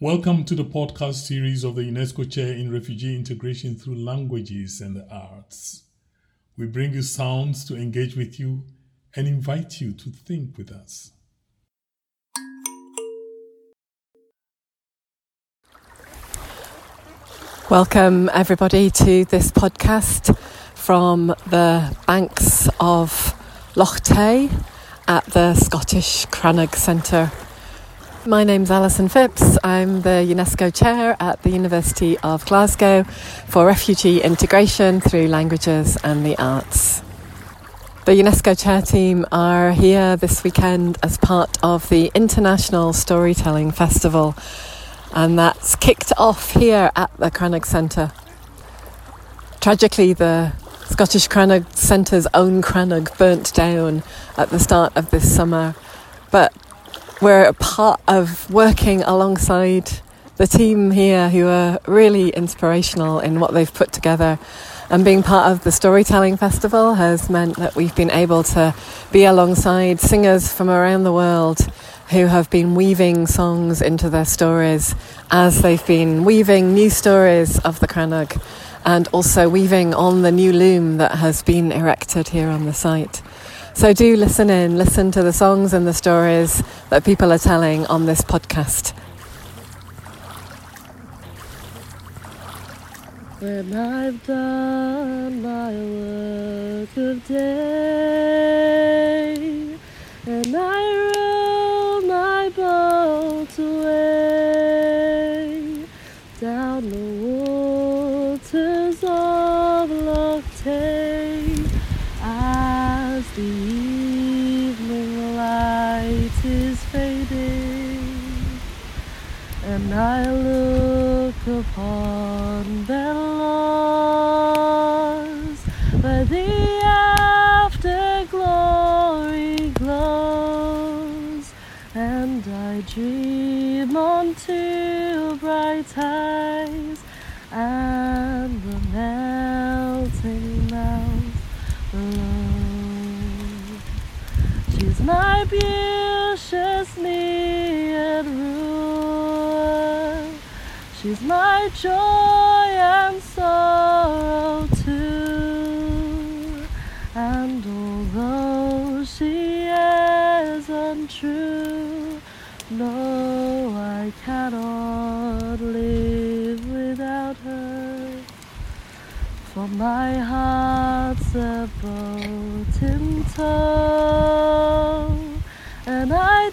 Welcome to the podcast series of the UNESCO Chair in Refugee Integration through Languages and the Arts. We bring you sounds to engage with you and invite you to think with us. Welcome, everybody, to this podcast from the banks of Loch Tay at the Scottish Crannog Centre my name's Alison Phipps. I'm the UNESCO Chair at the University of Glasgow for Refugee Integration through Languages and the Arts. The UNESCO Chair team are here this weekend as part of the International Storytelling Festival, and that's kicked off here at the Crannog Centre. Tragically, the Scottish Crannog Centre's own Crannog burnt down at the start of this summer, but we're a part of working alongside the team here who are really inspirational in what they've put together. And being part of the Storytelling Festival has meant that we've been able to be alongside singers from around the world who have been weaving songs into their stories as they've been weaving new stories of the Crannog and also weaving on the new loom that has been erected here on the site. So do listen in, listen to the songs and the stories that people are telling on this podcast. When I've done my work of day and I roll my boat away as fading, and I look upon the laws where the afterglory glows, and I dream on two bright eyes She's my joy and sorrow too. And although she is untrue, no, I cannot live without her. For my heart's a boat in tow, and I'd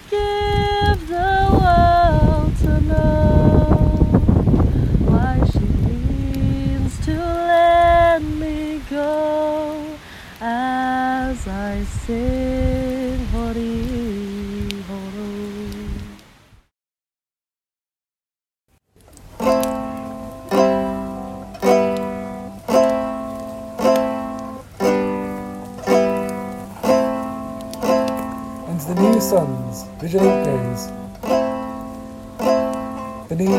sing Horo. and the new sun's vigilant gaze. Beneath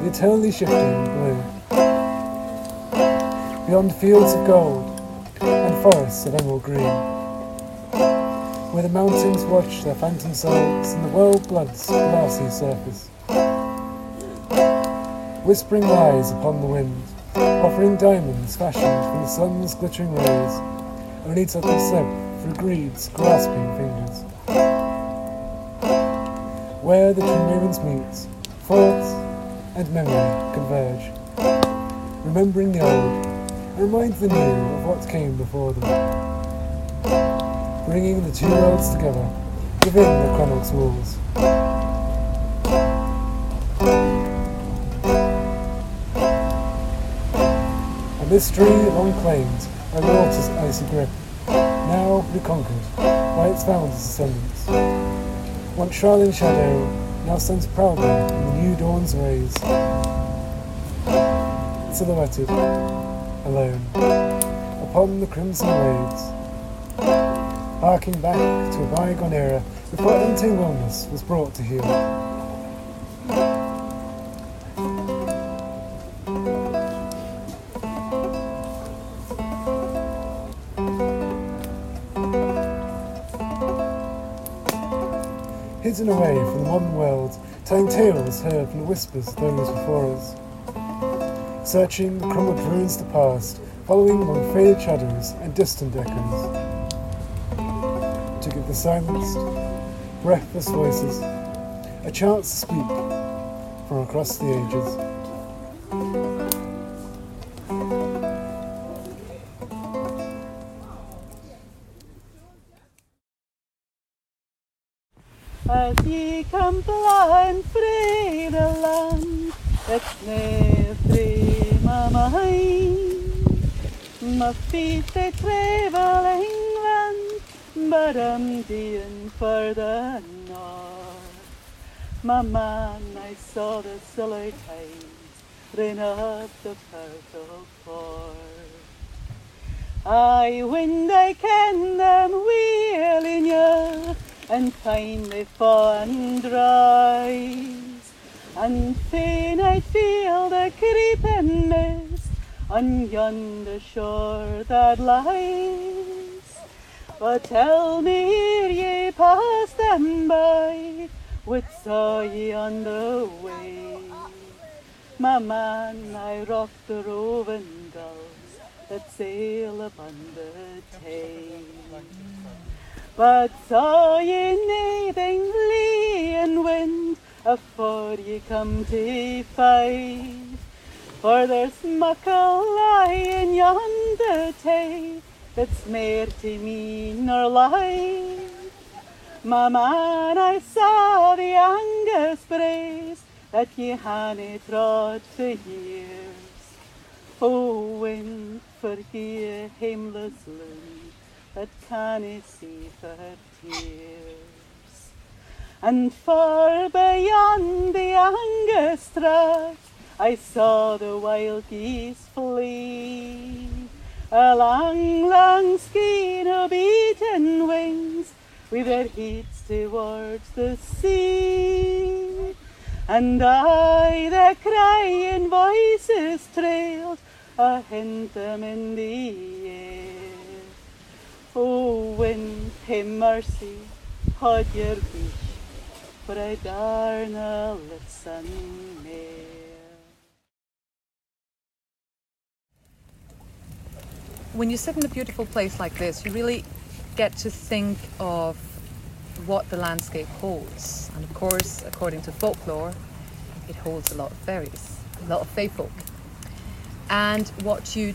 the eternally shifting blue. Beyond fields of gold and forests of emerald green. Where the mountains watch their phantom selves and the world blood's glassy surface. Whispering lies upon the wind, offering diamonds fashioned from the sun's glittering rays, only to them slip through greed's grasping fingers where the twin moments meet, thoughts and memory converge. Remembering the old reminds the new of what came before them. Bringing the two worlds together within the Crannog's walls. A mystery long claimed by the water's icy grip, now reconquered by its founder's descendants. Once shrouded in shadow, now stands proudly in the new dawn's rays. Silhouetted, alone, upon the crimson waves. Harking back to a bygone era before emptying wellness was brought to heel. hidden away from the modern world telling tales heard from the whispers of those before us. Searching the crumbled ruins of the past, following among faded shadows and distant echoes. The silenced, breathless voices a chance to speak from across the ages. As ye come flying free the land, it's near free my mind. My feet they travel but I'm dealing for the north. My man, I saw the tides rain up the purple ford. I wind I ken them wheeling you and finally fallen dries. And fain I feel the creeping mist on yonder shore that lies. But tell me ye pass them by, what saw ye on the way? My man, I rock the roving gulls that sail upon the Tay. But saw ye naething lee and wind afore ye come to Fife? For there's muckle lie in yonder tay that's made to me nor life. My man, I saw the Angus braes that ye hanna trod for years. Oh, wind, forgive hameless loon that canna see for tears. And far beyond the Angus strath, I saw the wild geese flee. A long, long skein of beaten wings, with their heads towards the sea. And I, their crying voices trailed, a hint them in the air. Oh, wind, hae mercy, haud your wish, for I darna listen more. When you sit in a beautiful place like this, you really get to think of what the landscape holds. And of course, according to folklore, it holds a lot of fairies, a lot of fae folk. And what you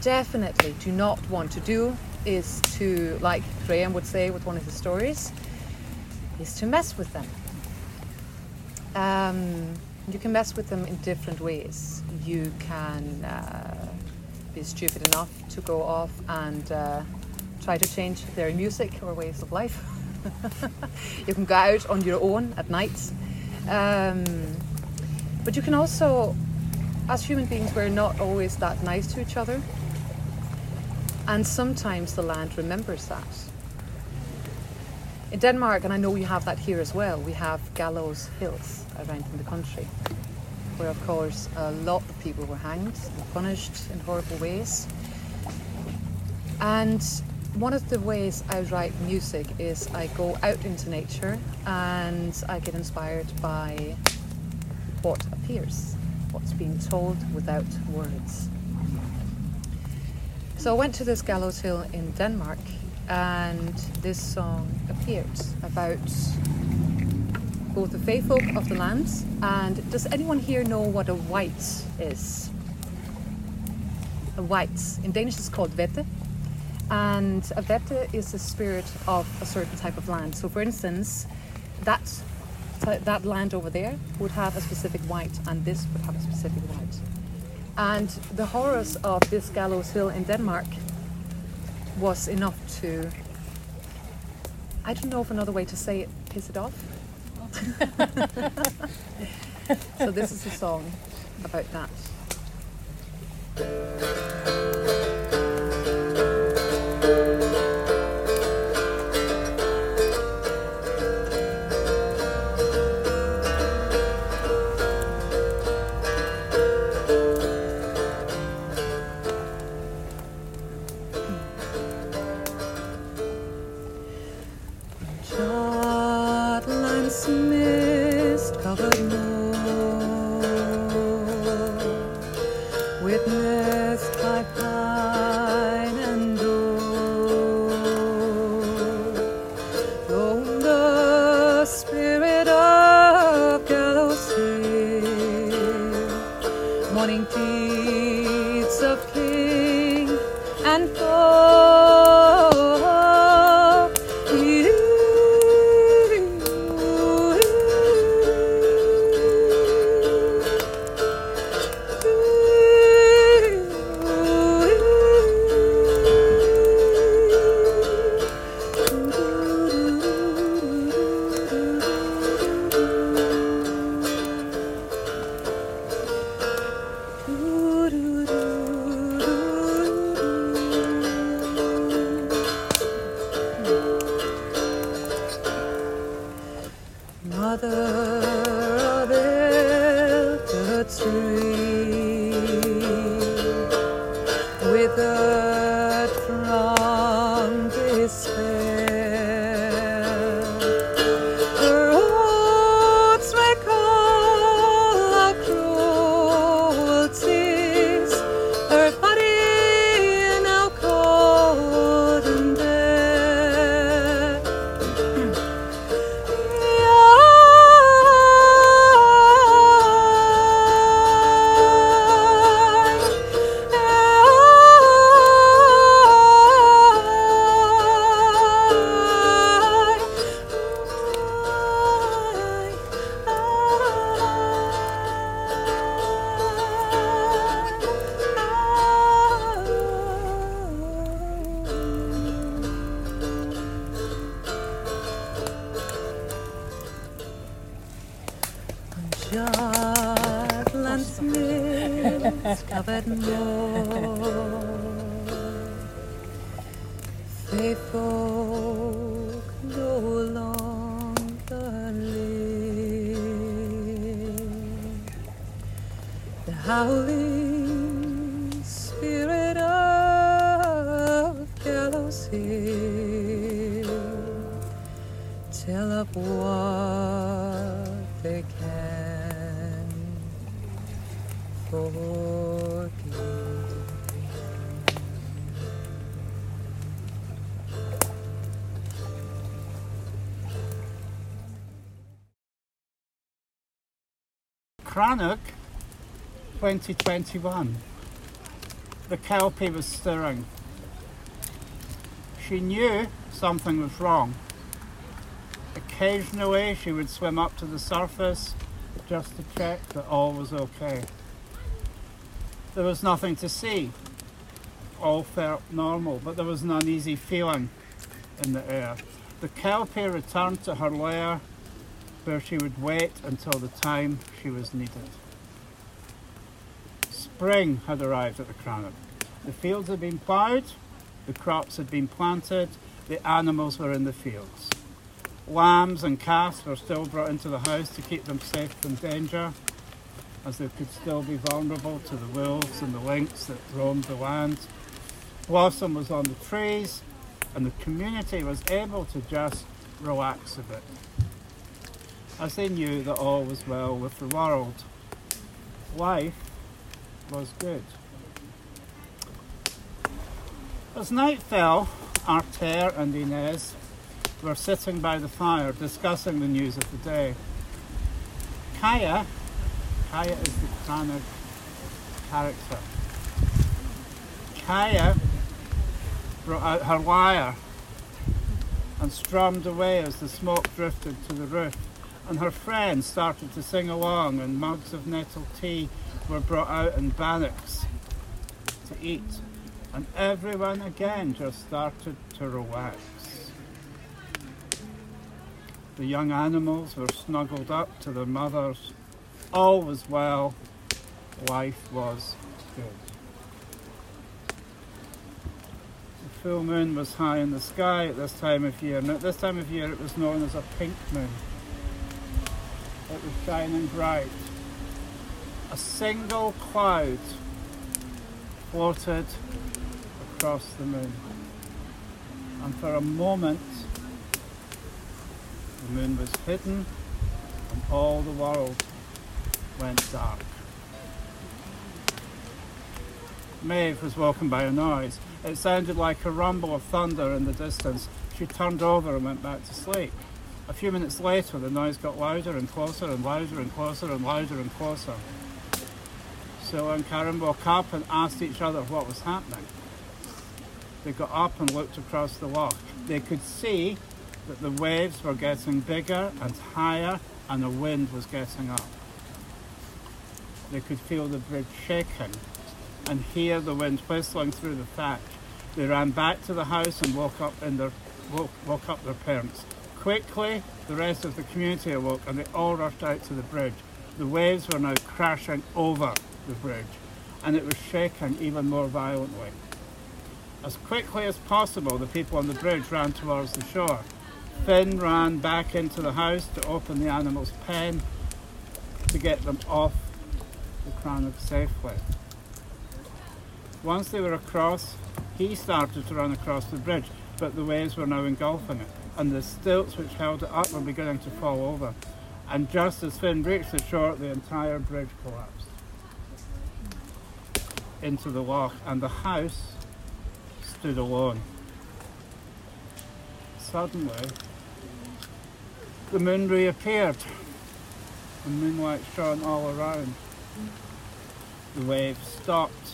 definitely do not want to do is to, like Graham would say with one of his stories, is to mess with them. Um, you can mess with them in different ways. You can uh, be stupid enough to go off and uh, try to change their music or ways of life. you can go out on your own at night. Um, but you can also, as human beings, we're not always that nice to each other. And sometimes the land remembers that. In Denmark, and I know you have that here as well, we have gallows hills around in the country where, of course, a lot of people were hanged and punished in horrible ways. And one of the ways I write music is I go out into nature and I get inspired by what appears, what's being told without words. So I went to this gallows hill in Denmark and this song appeared about both the folk of the land and does anyone here know what a wight is? A wight. In Danish it's called vette. And a vette is the spirit of a certain type of land. So for instance, that that land over there would have a specific wight and this would have a specific wight. And the horrors of this gallows hill in Denmark was enough to I don't know of another way to say it, piss it off. so this is a song about that. Jotland's mills covered more. Crannog 2021. The kelpie was stirring. She knew something was wrong. Occasionally she would swim up to the surface just to check that all was okay. There was nothing to see. All felt normal, but there was an uneasy feeling in the air. The kelpie returned to her lair where she would wait until the time she was needed. Spring had arrived at the Crannog. The fields had been ploughed, the crops had been planted, the animals were in the fields. Lambs and calves were still brought into the house to keep them safe from danger, as they could still be vulnerable to the wolves and the lynx that roamed the land. Blossom was on the trees, and the community was able to just relax a bit as they knew that all was well with the world. Life was good. As night fell, Arter and Inez were sitting by the fire discussing the news of the day. Kaya, Kaya is the Crannog character. Kaya brought out her wire and strummed away as the smoke drifted to the roof and her friends started to sing along, and mugs of nettle tea were brought out in bannocks to eat, and everyone again just started to relax. The young animals were snuggled up to their mothers. All was well. Life was good. The full moon was high in the sky at this time of year, and at this time of year it was known as a pink moon. Was shining bright. A single cloud floated across the moon. And for a moment, the moon was hidden and all the world went dark. Maeve was woken by a noise. It sounded like a rumble of thunder in the distance. She turned over and went back to sleep. A few minutes later, the noise got louder and closer and louder and closer and louder and closer. Scylla and Karen woke up and asked each other what was happening. They got up and looked across the loch. They could see that the waves were getting bigger and higher and the wind was getting up. They could feel the bridge shaking and hear the wind whistling through the thatch. They ran back to the house and woke up in their woke, woke up their parents. Quickly, the rest of the community awoke and they all rushed out to the bridge. The waves were now crashing over the bridge and it was shaking even more violently. As quickly as possible, the people on the bridge ran towards the shore. Finn ran back into the house to open the animal's pen to get them off the Crannog safely. Once they were across, he started to run across the bridge, but the waves were now engulfing it, and the stilts which held it up were beginning to fall over. And just as Finn reached the shore, the entire bridge collapsed into the loch, and the house stood alone. Suddenly, the moon reappeared, and moonlight shone all around. The waves stopped,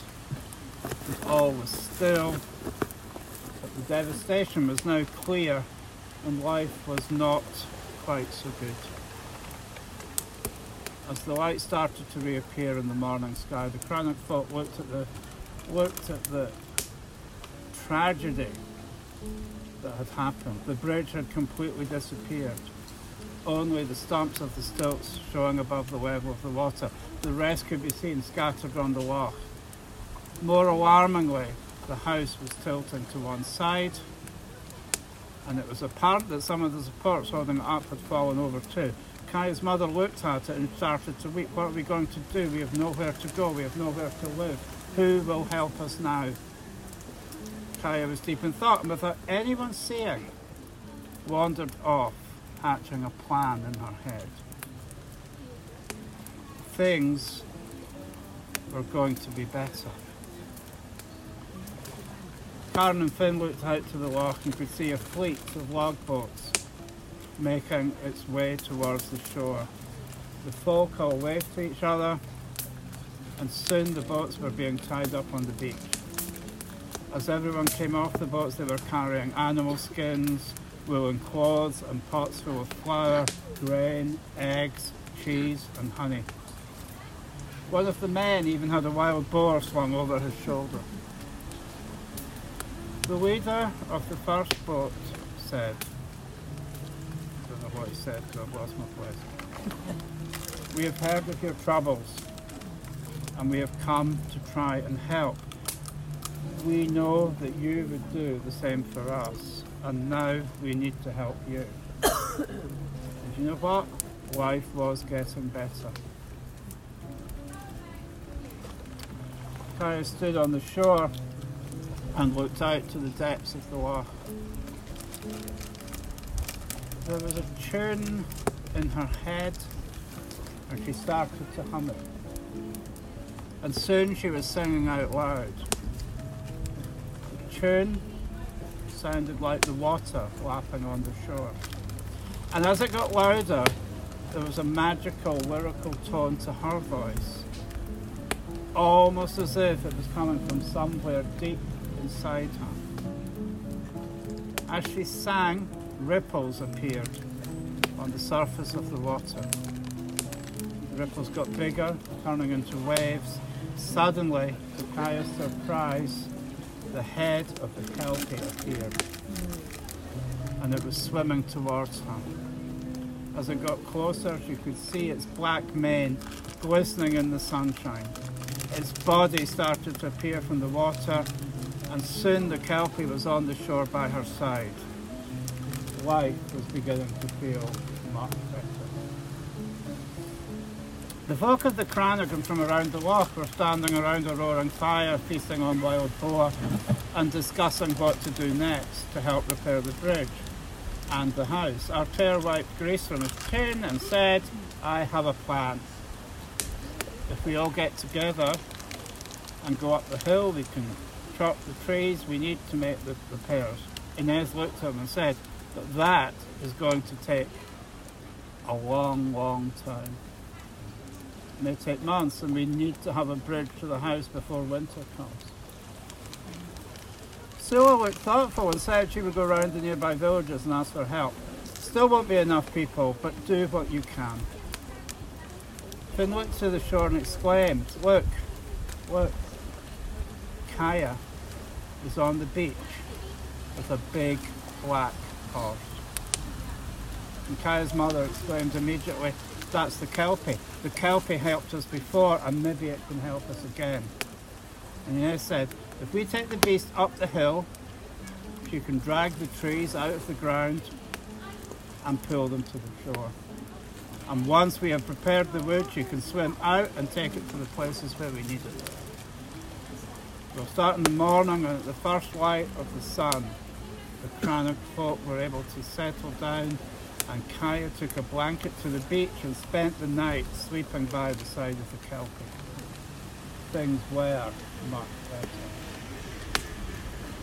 all was still, but the devastation was now clear, and life was not quite so good. As the light started to reappear in the morning sky, the Crannog folk looked at the looked at the tragedy that had happened. The bridge had completely disappeared. Only the stumps of the stilts showing above the level of the water. The rest could be seen scattered on the loch. More alarmingly, the house was tilting to one side, and it was apparent that some of the supports holding it up had fallen over too. Kaya's mother looked at it and started to weep. What are we going to do? We have nowhere to go. We have nowhere to live. Who will help us now? Kaya was deep in thought and without anyone seeing, wandered off, hatching a plan in her head. Things were going to be better. Karen and Finn looked out to the loch and could see a fleet of log boats making its way towards the shore. The folk all waved to each other, and soon the boats were being tied up on the beach. As everyone came off the boats, they were carrying animal skins, woolen clothes, and pots full of flour, grain, eggs, cheese, and honey. One of the men even had a wild boar slung over his shoulder. The leader of the first boat said, I don't know what he said because I've lost my place. we have heard of your troubles and we have come to try and help. We know that you would do the same for us and now we need to help you. and you know what? Life was getting better. Kaya stood on the shore and looked out to the depths of the loch. There was a tune in her head and she started to hum it. And soon she was singing out loud. The tune sounded like the water lapping on the shore. And as it got louder, there was a magical lyrical tone to her voice, almost as if it was coming from somewhere deep inside her. As she sang, ripples appeared on the surface of the water. The ripples got bigger, turning into waves. Suddenly, to Kaya's surprise, the head of the kelpie appeared, and it was swimming towards her. As it got closer, she could see its black mane glistening in the sunshine. Its body started to appear from the water, and soon the kelpie was on the shore by her side. Life was beginning to feel much better. The folk of the Cranaghan from around the loch were standing around a roaring fire, feasting on wild boar and discussing what to do next to help repair the bridge. and the house. Our Artur wiped grease from his chin and said, I have a plan. If we all get together and go up the hill, we can chop the trees we need to make the repairs. Inez looked at him and said that that is going to take a long, long time. It may take months and we need to have a bridge to the house before winter comes. Sula looked thoughtful and said she would go round the nearby villages and ask for help. Still won't be enough people, but do what you can. Finn looked to the shore and exclaimed, Look, look, Kaya is on the beach with a big black horse. And Kaya's mother exclaimed immediately, That's the Kelpie. The Kelpie helped us before and maybe it can help us again. And Inez said, if we take the beast up the hill, she can drag the trees out of the ground and pull them to the shore. And once we have prepared the wood, you can swim out and take it to the places where we need it. We'll start in the morning and at the first light of the sun, the Crannog folk were able to settle down and Kaya took a blanket to the beach and spent the night sleeping by the side of the Kelpie. Things were much better.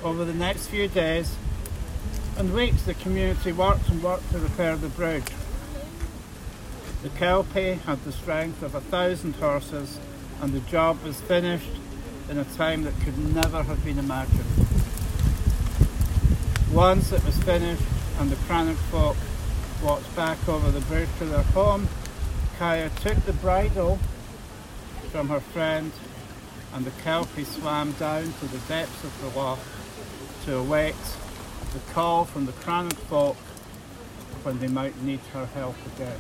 Over the next few days and weeks, the community worked and worked to repair the bridge. The Kelpie had the strength of a thousand horses, and the job was finished in a time that could never have been imagined. Once it was finished and the Crannog folk walked back over the bridge to their home, Kaya took the bridle from her friend and the Kelpie swam down to the depths of the loch to await the call from the Crannog folk when they might need her help again.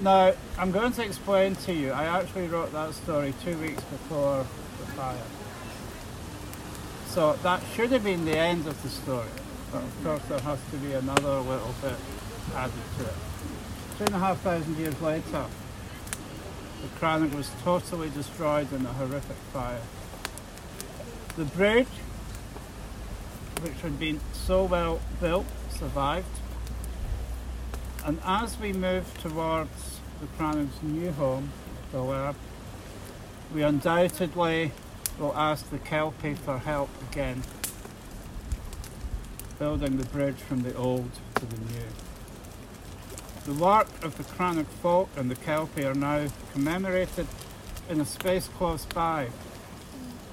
Now, I'm going to explain to you, I actually wrote that story two weeks before the fire. So that should have been the end of the story, but of course there has to be another little bit added to it. Two and a half thousand years later, the Crannog was totally destroyed in a horrific fire. The bridge, which had been so well built, survived. And as we move towards the Crannog's new home, Dowar, we undoubtedly will ask the Kelpie for help again, building the bridge from the old to the new. The work of the Crannog folk and the Kelpie are now commemorated in a space close by,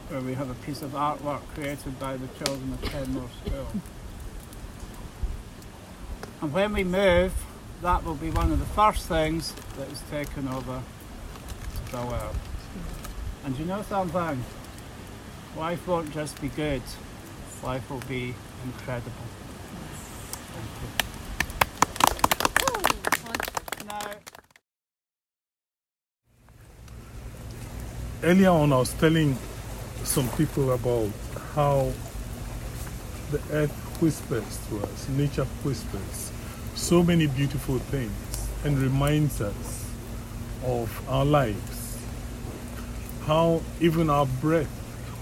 where we have a piece of artwork created by the children of Kenmore School. And when we move, that will be one of the first things that is taken over to Dowell. And you know something? Life won't just be good, life will be incredible. Earlier on, I was telling some people about how the earth whispers to us, nature whispers so many beautiful things and reminds us of our lives. How even our breath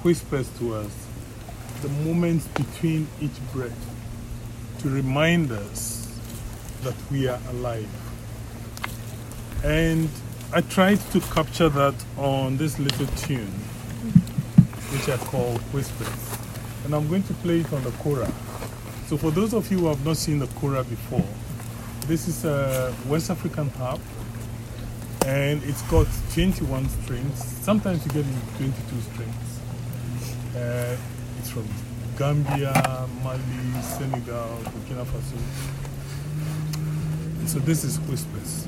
whispers to us the moments between each breath to remind us that we are alive. And I tried to capture that on this little tune, which I call Whispers. And I'm going to play it on the kora. So, for those of you who have not seen the kora before, this is a West African harp and it's got 21 strings. Sometimes you get it 22 strings. Uh, it's from Gambia, Mali, Senegal, Burkina Faso. So this is Whispers.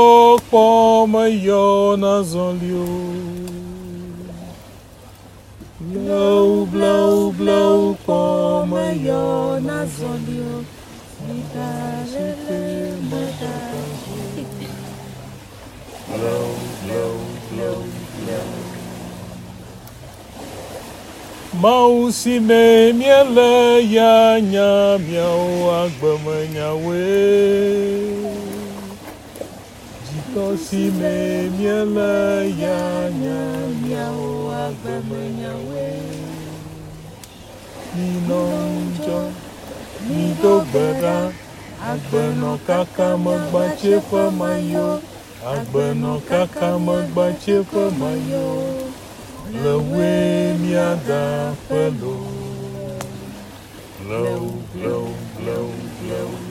yo na zolio. Blow, blow, blow poma yo na zolio. Blow, blow, blow, blow. Mausi me miele ya nya miao agbamanyawe. Jikosi me miele ya miao agbamanyawe. Ninonjo, nidogbera, agbẹ̀nà kàkà mọ̀gbàtse fọmọyọ, agbẹ̀nà kàkà mọ̀gbàtse fọmọyọ. Lewe miada pẹ̀lú. Blow, blow, blow, blow. Lewe, lewe, lewe miada. Blow, blow,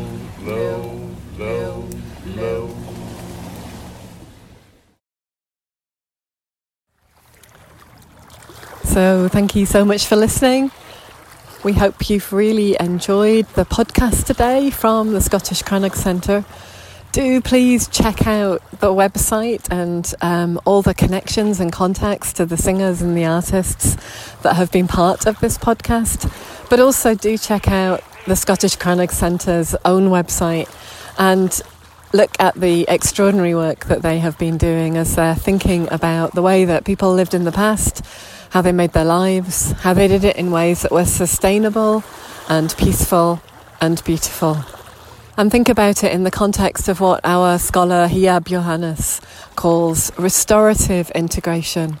So, thank you so much for listening. We hope you've really enjoyed the podcast today from the Scottish Crannog Centre. Do please check out the website and um, all the connections and contacts to the singers and the artists that have been part of this podcast. But also do check out the Scottish Crannog Centre's own website and look at the extraordinary work that they have been doing as they're thinking about the way that people lived in the past, how they made their lives, how they did it in ways that were sustainable and peaceful and beautiful. And think about it in the context of what our scholar Hyab Yohannes calls restorative integration.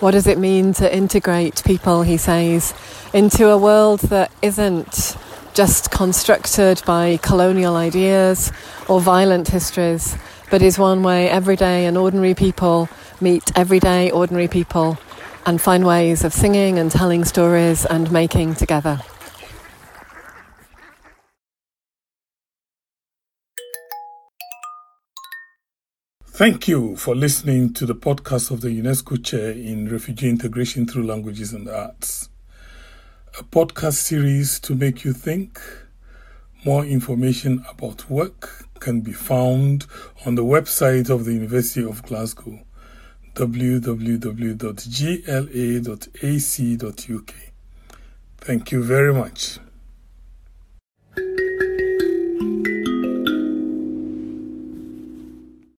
What does it mean to integrate people, he says, into a world that isn't just constructed by colonial ideas or violent histories, but is one way everyday and ordinary people meet everyday ordinary people and find ways of singing and telling stories and making together. Thank you for listening to the podcast of the UNESCO Chair in Refugee Integration Through Languages and Arts, a podcast series to make you think. More information about work can be found on the website of the University of Glasgow, www.gla.ac.uk. Thank you very much.